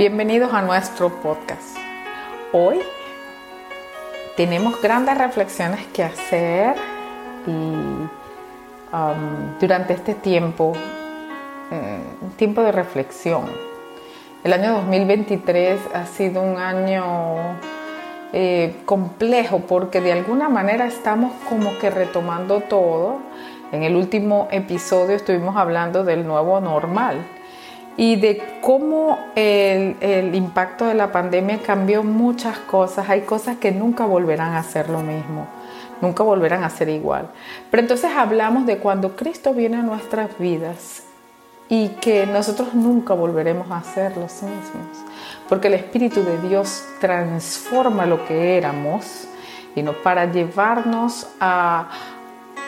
Bienvenidos a nuestro podcast. Hoy tenemos grandes reflexiones que hacer y um, durante este tiempo, un mm, tiempo de reflexión. El año 2023 ha sido un año eh, complejo porque de alguna manera estamos como que retomando todo. En el último episodio estuvimos hablando del nuevo normal y de cómo el, impacto de la pandemia cambió muchas cosas. Hay cosas que nunca volverán a ser lo mismo, nunca volverán a ser igual. Pero entonces hablamos de cuando Cristo viene a nuestras vidas y que nosotros nunca volveremos a ser los mismos, porque el Espíritu de Dios transforma lo que éramos y no para llevarnos a,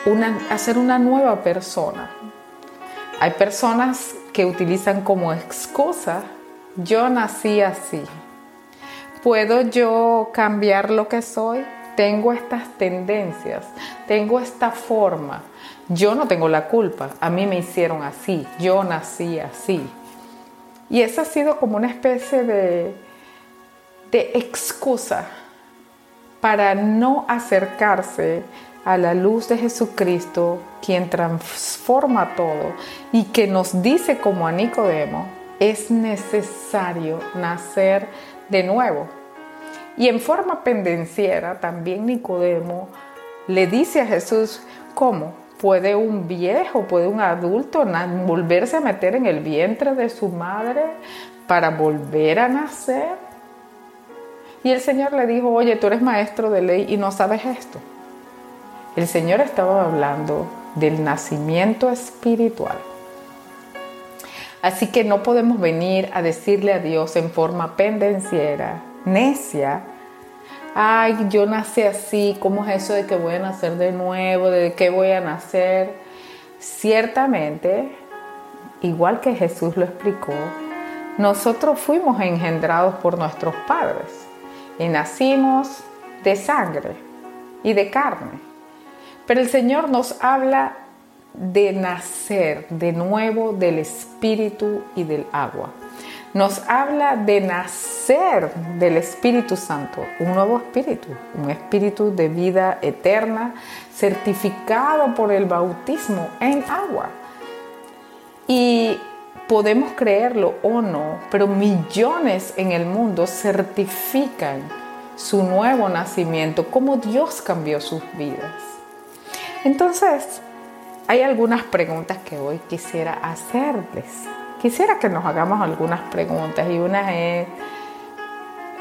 una, a ser una nueva persona. Hay personas que utilizan como excusa, yo nací así. ¿Puedo yo cambiar lo que soy? Tengo estas tendencias, tengo esta forma. Yo no tengo la culpa, a mí me hicieron así, yo nací así. Y esa ha sido como una especie de, de excusa para no acercarse a la luz de Jesucristo, quien transforma todo y que nos dice como a Nicodemo, es necesario nacer de nuevo. Y en forma pendenciera también Nicodemo le dice a Jesús, ¿cómo? ¿Puede un viejo, puede un adulto volverse a meter en el vientre de su madre para volver a nacer? Y el Señor le dijo, oye, tú eres maestro de ley y no sabes esto. El Señor estaba hablando del nacimiento espiritual. Así que no podemos venir a decirle a Dios en forma pendenciera, necia, ay, yo nací así, ¿cómo es eso de que voy a nacer de nuevo? ¿De qué voy a nacer? Ciertamente, igual que Jesús lo explicó, nosotros fuimos engendrados por nuestros padres y nacimos de sangre y de carne. Pero el Señor nos habla de nacer de nuevo del Espíritu y del agua. Nos habla de nacer del Espíritu Santo, un nuevo espíritu, un espíritu de vida eterna, certificado por el bautismo en agua. Y podemos creerlo o no, pero millones en el mundo certifican su nuevo nacimiento, cómo Dios cambió sus vidas. Entonces, hay algunas preguntas que hoy quisiera hacerles. Quisiera que nos hagamos algunas preguntas y una es,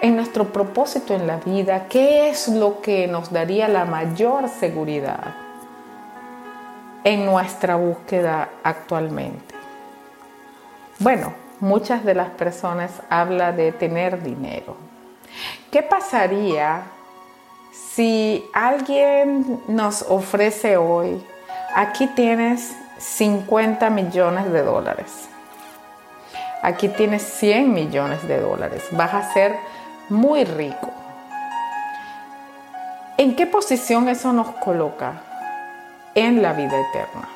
en nuestro propósito en la vida, ¿qué es lo que nos daría la mayor seguridad en nuestra búsqueda actualmente? Bueno, muchas de las personas hablan de tener dinero. ¿Qué pasaría si alguien nos ofrece hoy, aquí tienes 50 millones de dólares, aquí tienes 100 millones de dólares, vas a ser muy rico. ¿En qué posición eso nos coloca? En la vida eterna.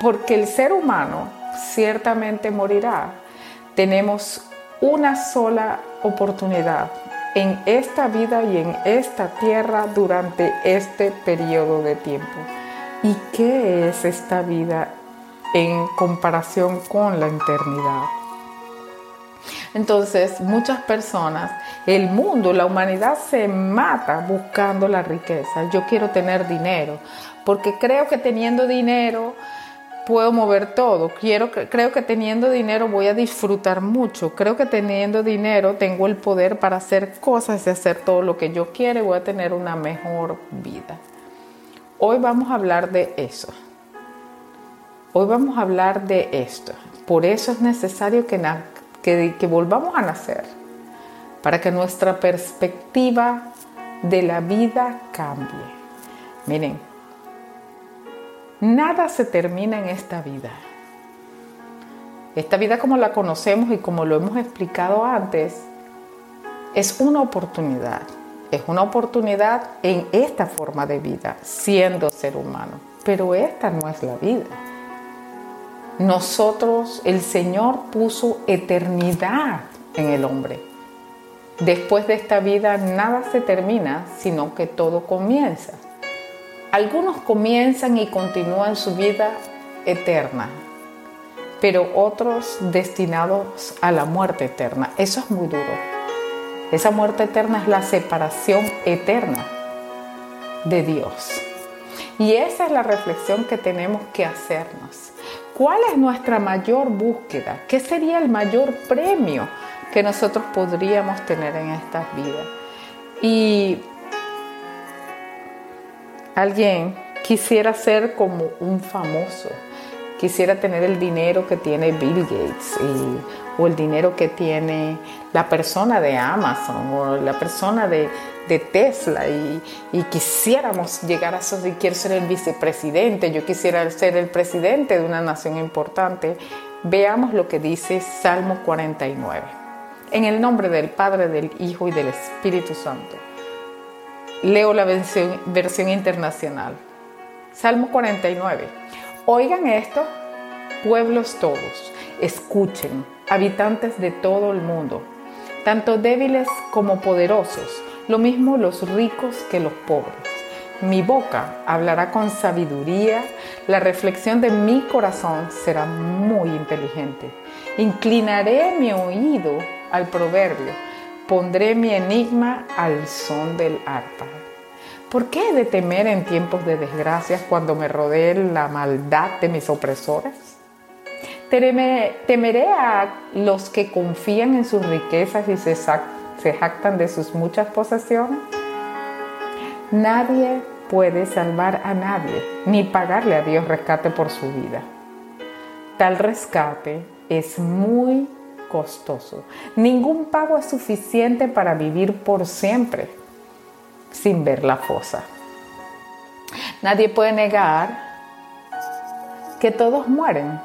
Porque el ser humano ciertamente morirá. Tenemos una sola oportunidad en esta vida y en esta tierra durante este periodo de tiempo. ¿Y qué es esta vida en comparación con la eternidad? Entonces, muchas personas, el mundo, la humanidad se mata buscando la riqueza. Yo quiero tener dinero, porque creo que teniendo dinero puedo mover todo. Quiero, creo que teniendo dinero voy a disfrutar mucho. Creo que teniendo dinero tengo el poder para hacer cosas y hacer todo lo que yo quiero y voy a tener una mejor vida. Hoy vamos a hablar de eso. Hoy vamos a hablar de esto. Por eso es necesario que, que, que volvamos a nacer, para que nuestra perspectiva de la vida cambie. Miren, Nada se termina en esta vida. Esta vida como la conocemos y como lo hemos explicado antes, es una oportunidad. Es una oportunidad en esta forma de vida, siendo ser humano. Pero esta no es la vida. Nosotros, el Señor puso eternidad en el hombre. Después de esta vida nada se termina, sino que todo comienza. Algunos comienzan y continúan su vida eterna, pero otros destinados a la muerte eterna. Eso es muy duro. Esa muerte eterna es la separación eterna de Dios. Y esa es la reflexión que tenemos que hacernos. ¿Cuál es nuestra mayor búsqueda? ¿Qué sería el mayor premio que nosotros podríamos tener en estas vidas? Y alguien quisiera ser como un famoso, quisiera tener el dinero que tiene Bill Gates o el dinero que tiene la persona de Amazon o la persona de, Tesla y, quisiéramos llegar a eso, quiero ser el vicepresidente, yo quisiera ser el presidente de una nación importante, veamos lo que dice Salmo 49. En el nombre del Padre, del Hijo y del Espíritu Santo. Leo la versión, internacional. Salmo 49. Oigan esto, pueblos todos, escuchen, habitantes de todo el mundo, tanto débiles como poderosos, lo mismo los ricos que los pobres. Mi boca hablará con sabiduría, la reflexión de mi corazón será muy inteligente. Inclinaré mi oído al proverbio pondré mi enigma al son del arpa. ¿Por qué he de temer en tiempos de desgracias cuando me rodee la maldad de mis opresores? Temeré a los que confían en sus riquezas y se, se jactan de sus muchas posesiones. Nadie puede salvar a nadie, ni pagarle a Dios rescate por su vida. Tal rescate es muy costoso. Ningún pago es suficiente para vivir por siempre sin ver la fosa. Nadie puede negar que todos mueren,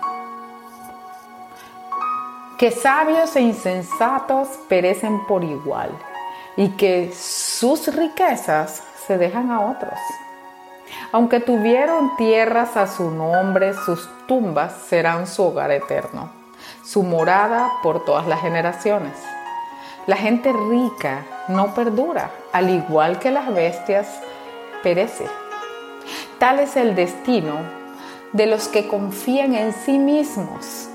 que sabios e insensatos perecen por igual y que sus riquezas se dejan a otros. Aunque tuvieron tierras a su nombre, sus tumbas serán su hogar eterno su morada por todas las generaciones. La gente rica no perdura, al igual que las bestias perece. Tal es el destino de los que confían en sí mismos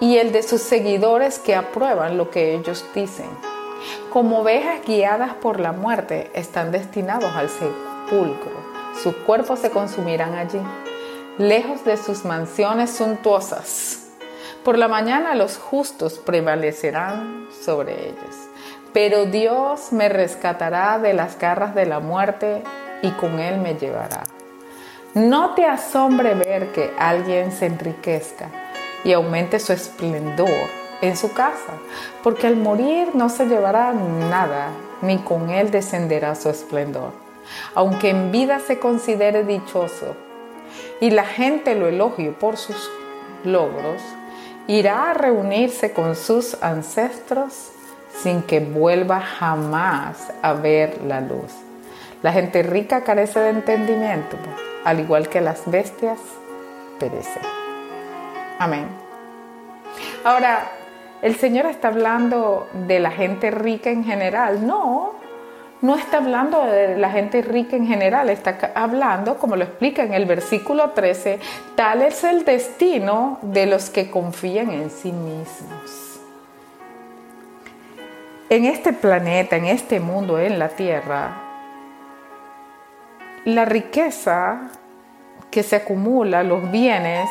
y el de sus seguidores que aprueban lo que ellos dicen. Como ovejas guiadas por la muerte, están destinados al sepulcro. Sus cuerpos se consumirán allí lejos de sus mansiones suntuosas. Por la mañana los justos prevalecerán sobre ellos, pero Dios me rescatará de las garras de la muerte y con él me llevará. No te asombre ver que alguien se enriquezca y aumente su esplendor en su casa, porque al morir no se llevará nada, ni con él descenderá su esplendor. Aunque en vida se considere dichoso, y la gente lo elogie por sus logros, irá a reunirse con sus ancestros sin que vuelva jamás a ver la luz. La gente rica carece de entendimiento, al igual que las bestias perecen. Amén. Ahora, el Señor está hablando de la gente rica en general. No, no está hablando de la gente rica en general, está hablando, como lo explica en el versículo 13, tal es el destino de los que confían en sí mismos. En este planeta, en este mundo, en la Tierra, la riqueza que se acumula, los bienes,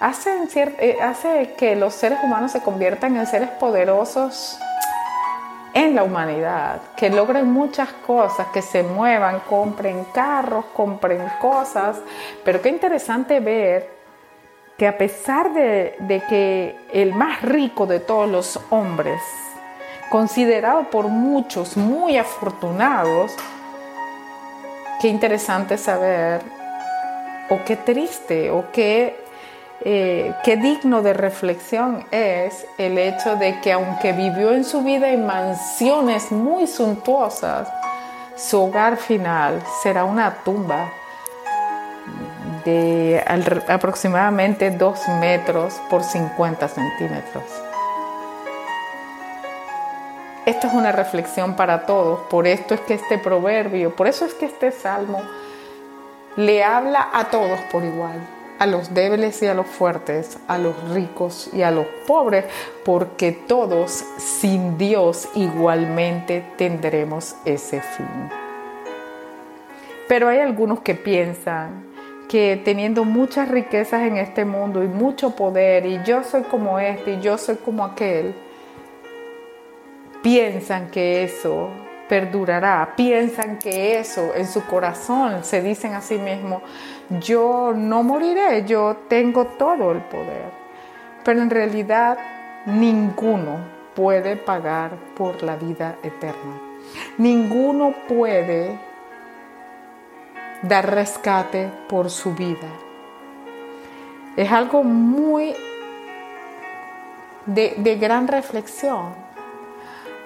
hacen, eh, hace que los seres humanos se conviertan en seres poderosos en la humanidad, que logren muchas cosas, que se muevan, compren carros, compren cosas, pero qué interesante ver que a pesar de, que el más rico de todos los hombres, considerado por muchos muy afortunados, qué interesante saber, o qué triste, o qué eh, qué digno de reflexión es el hecho de que aunque vivió en su vida en mansiones muy suntuosas, su hogar final será una tumba de aproximadamente 2 metros por 50 centímetros. Esto es una reflexión para todos, por esto es que este proverbio, por eso es que este salmo le habla a todos por igual, a los débiles y a los fuertes, a los ricos y a los pobres, porque todos sin Dios igualmente tendremos ese fin. Pero hay algunos que piensan que teniendo muchas riquezas en este mundo y mucho poder, y yo soy como este y yo soy como aquel, piensan que eso perdurará, piensan que eso en su corazón se dicen a sí mismos, yo no moriré, yo tengo todo el poder. Pero en realidad ninguno puede pagar por la vida eterna. Ninguno puede dar rescate por su vida. Es algo muy de, de gran reflexión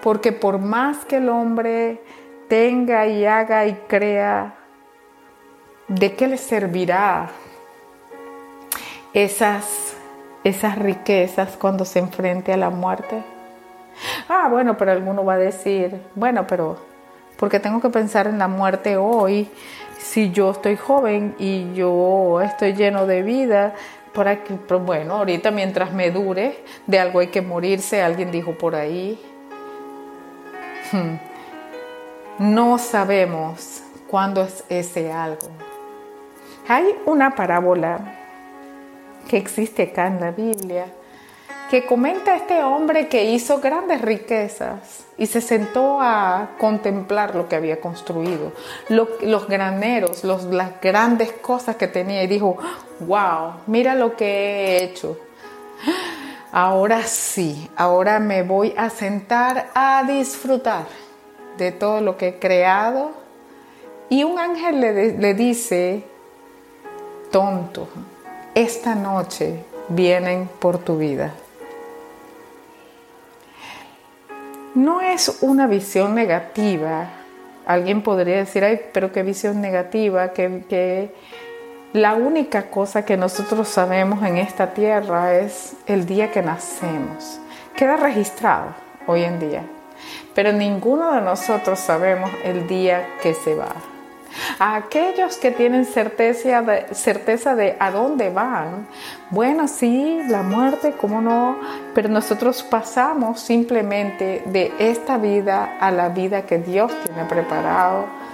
porque por más que el hombre tenga y haga y crea, ¿de qué le servirá esas, esas riquezas cuando se enfrente a la muerte? Ah, bueno, pero alguno va a decir, bueno, pero porque tengo que pensar en la muerte hoy si yo estoy joven y yo estoy lleno de vida? Para que, bueno, ahorita mientras me dure, de algo hay que morirse, alguien dijo por ahí. Hmm. No sabemos cuándo es ese algo. Hay una parábola que existe acá en la Biblia que comenta este hombre que hizo grandes riquezas y se sentó a contemplar lo que había construido, los graneros, las grandes cosas que tenía y dijo, wow, mira lo que he hecho ahora sí, ahora me voy a sentar a disfrutar de todo lo que he creado. Y un ángel le, dice, tonto, esta noche vienen por tu vida. No es una visión negativa. Alguien podría decir, ay, pero qué visión negativa, que la única cosa que nosotros sabemos en esta tierra es el día que nacemos. Queda registrado hoy en día. Pero ninguno de nosotros sabemos el día que se va. A aquellos que tienen certeza de, certeza de a dónde van, bueno, sí, la muerte, cómo no, pero nosotros pasamos simplemente de esta vida a la vida que Dios tiene preparado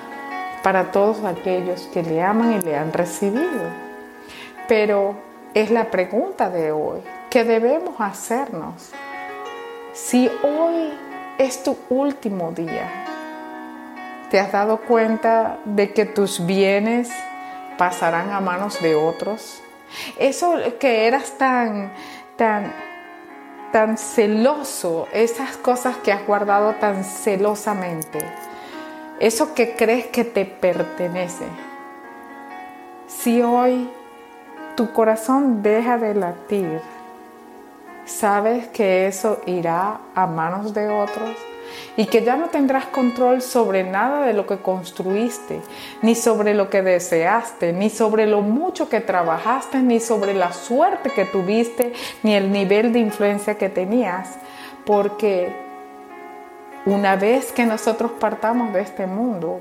para todos aquellos que le aman y le han recibido. Pero es la pregunta de hoy, ¿qué debemos hacernos? Si hoy es tu último día, ¿te has dado cuenta de que tus bienes pasarán a manos de otros? Eso que eras tan, tan, tan celoso, esas cosas que has guardado tan celosamente, eso que crees que te pertenece. Si hoy tu corazón deja de latir, sabes que eso irá a manos de otros y que ya no tendrás control sobre nada de lo que construiste, ni sobre lo que deseaste, ni sobre lo mucho que trabajaste, ni sobre la suerte que tuviste, ni el nivel de influencia que tenías, porque una vez que nosotros partamos de este mundo,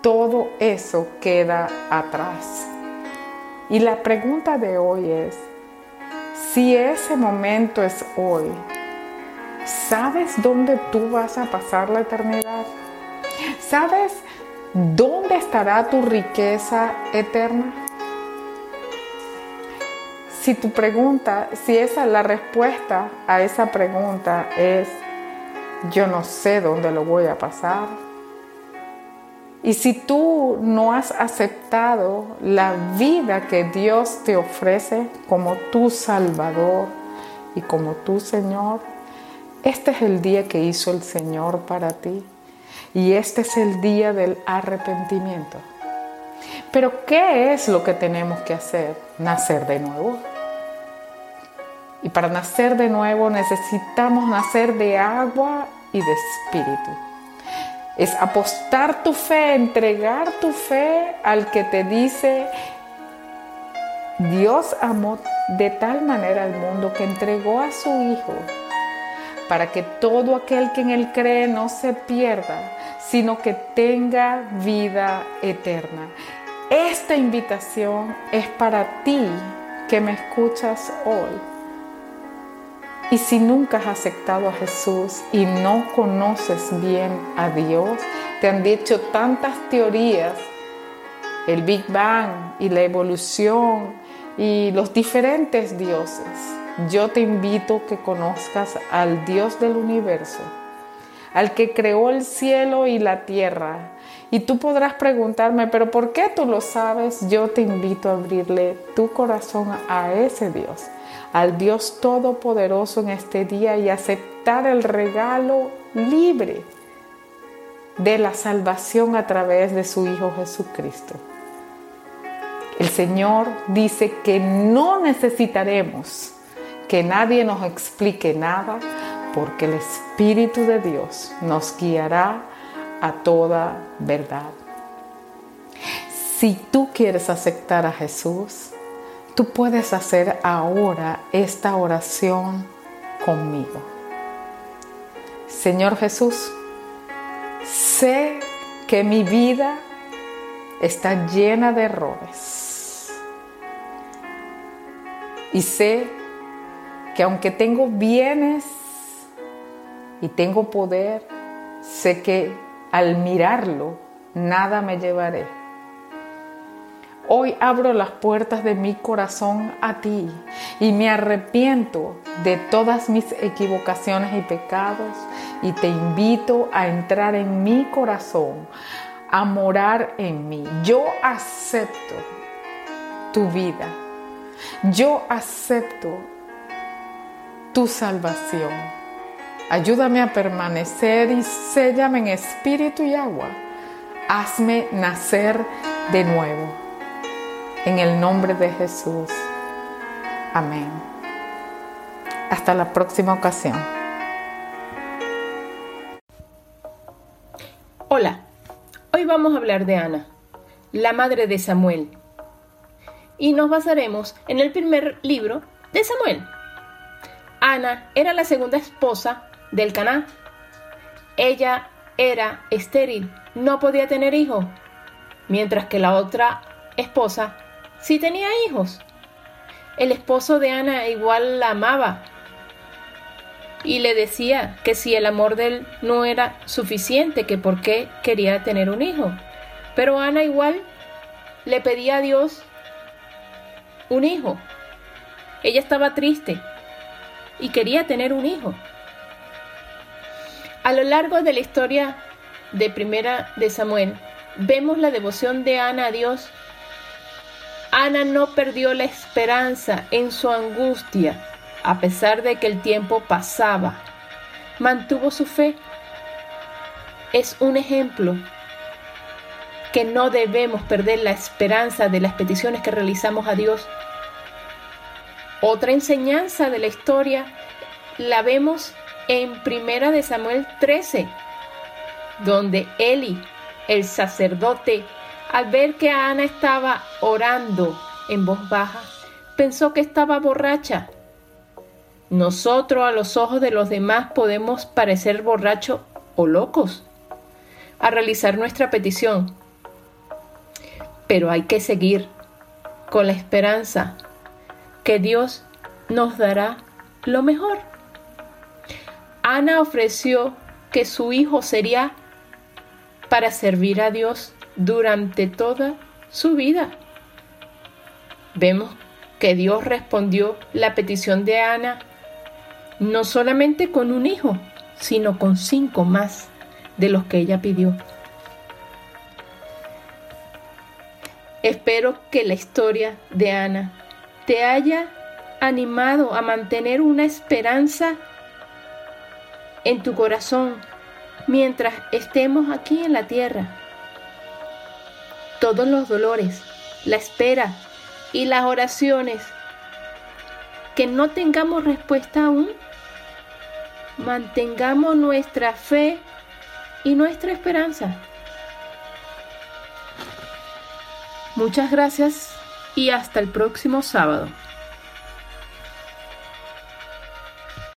todo eso queda atrás. Y la pregunta de hoy es, si ese momento es hoy, ¿sabes dónde tú vas a pasar la eternidad? ¿Sabes dónde estará tu riqueza eterna? Si tu pregunta, si esa la respuesta a esa pregunta es yo no sé dónde lo voy a pasar. Y si tú no has aceptado la vida que Dios te ofrece como tu Salvador y como tu Señor, este es el día que hizo el Señor para ti. Y este es el día del arrepentimiento. Pero ¿qué es lo que tenemos que hacer? Nacer de nuevo. Y para nacer de nuevo necesitamos nacer de agua y de espíritu. Es apostar tu fe, entregar tu fe al que te dice, Dios amó de tal manera al mundo que entregó a su Hijo para que todo aquel que en Él cree no se pierda, sino que tenga vida eterna. Esta invitación es para ti que me escuchas hoy. Y si nunca has aceptado a Jesús y no conoces bien a Dios, te han dicho tantas teorías, el Big Bang y la evolución y los diferentes dioses yo te invito que conozcas al Dios del universo, al que creó el cielo y la tierra. Y tú podrás preguntarme, pero ¿por qué tú lo sabes? Yo te invito a abrirle tu corazón a ese Dios, al Dios Todopoderoso en este día y aceptar el regalo libre de la salvación a través de su Hijo Jesucristo. El Señor dice que no necesitaremos que nadie nos explique nada, porque el Espíritu de Dios nos guiará a toda verdad. Si tú quieres aceptar a Jesús, tú puedes hacer ahora esta oración conmigo. Señor Jesús, sé que mi vida está llena de errores y sé que aunque tengo bienes y tengo poder, sé que al mirarlo nada me llevaré. Hoy abro las puertas de mi corazón a ti y me arrepiento de todas mis equivocaciones y pecados y te invito a entrar en mi corazón, a morar en mí. Yo acepto tu vida. Yo acepto tu salvación. Ayúdame a permanecer y séllame en espíritu y agua. Hazme nacer de nuevo. En el nombre de Jesús. Amén. Hasta la próxima ocasión. Hola, hoy vamos a hablar de Ana, la madre de Samuel. Y nos basaremos en el primer libro de Samuel. Ana era la segunda esposa del Caná. Ella era estéril, no podía tener hijos, mientras que la otra esposa sí tenía hijos. El esposo de Ana igual la amaba y le decía que si el amor de él no era suficiente, que por qué quería tener un hijo. Pero Ana igual le pedía a Dios un hijo. Ella estaba triste y quería tener un hijo. A lo largo de la historia de Primera de Samuel, vemos la devoción de Ana a Dios. Ana no perdió la esperanza en su angustia, a pesar de que el tiempo pasaba. Mantuvo su fe. Es un ejemplo que no debemos perder la esperanza de las peticiones que realizamos a Dios otra enseñanza de la historia la vemos en Primera de Samuel 13, donde Eli, el sacerdote, al ver que Ana estaba orando en voz baja, pensó que estaba borracha. Nosotros a los ojos de los demás podemos parecer borrachos o locos a realizar nuestra petición, pero hay que seguir con la esperanza que Dios nos dará lo mejor. Ana ofreció que su hijo sería para servir a Dios durante toda su vida. Vemos que Dios respondió la petición de Ana no solamente con un hijo, sino con cinco más de los que ella pidió. Espero que la historia de Ana te haya animado a mantener una esperanza en tu corazón mientras estemos aquí en la tierra. Todos los dolores, la espera y las oraciones que no tengamos respuesta aún, mantengamos nuestra fe y nuestra esperanza. Muchas gracias y hasta el próximo sábado.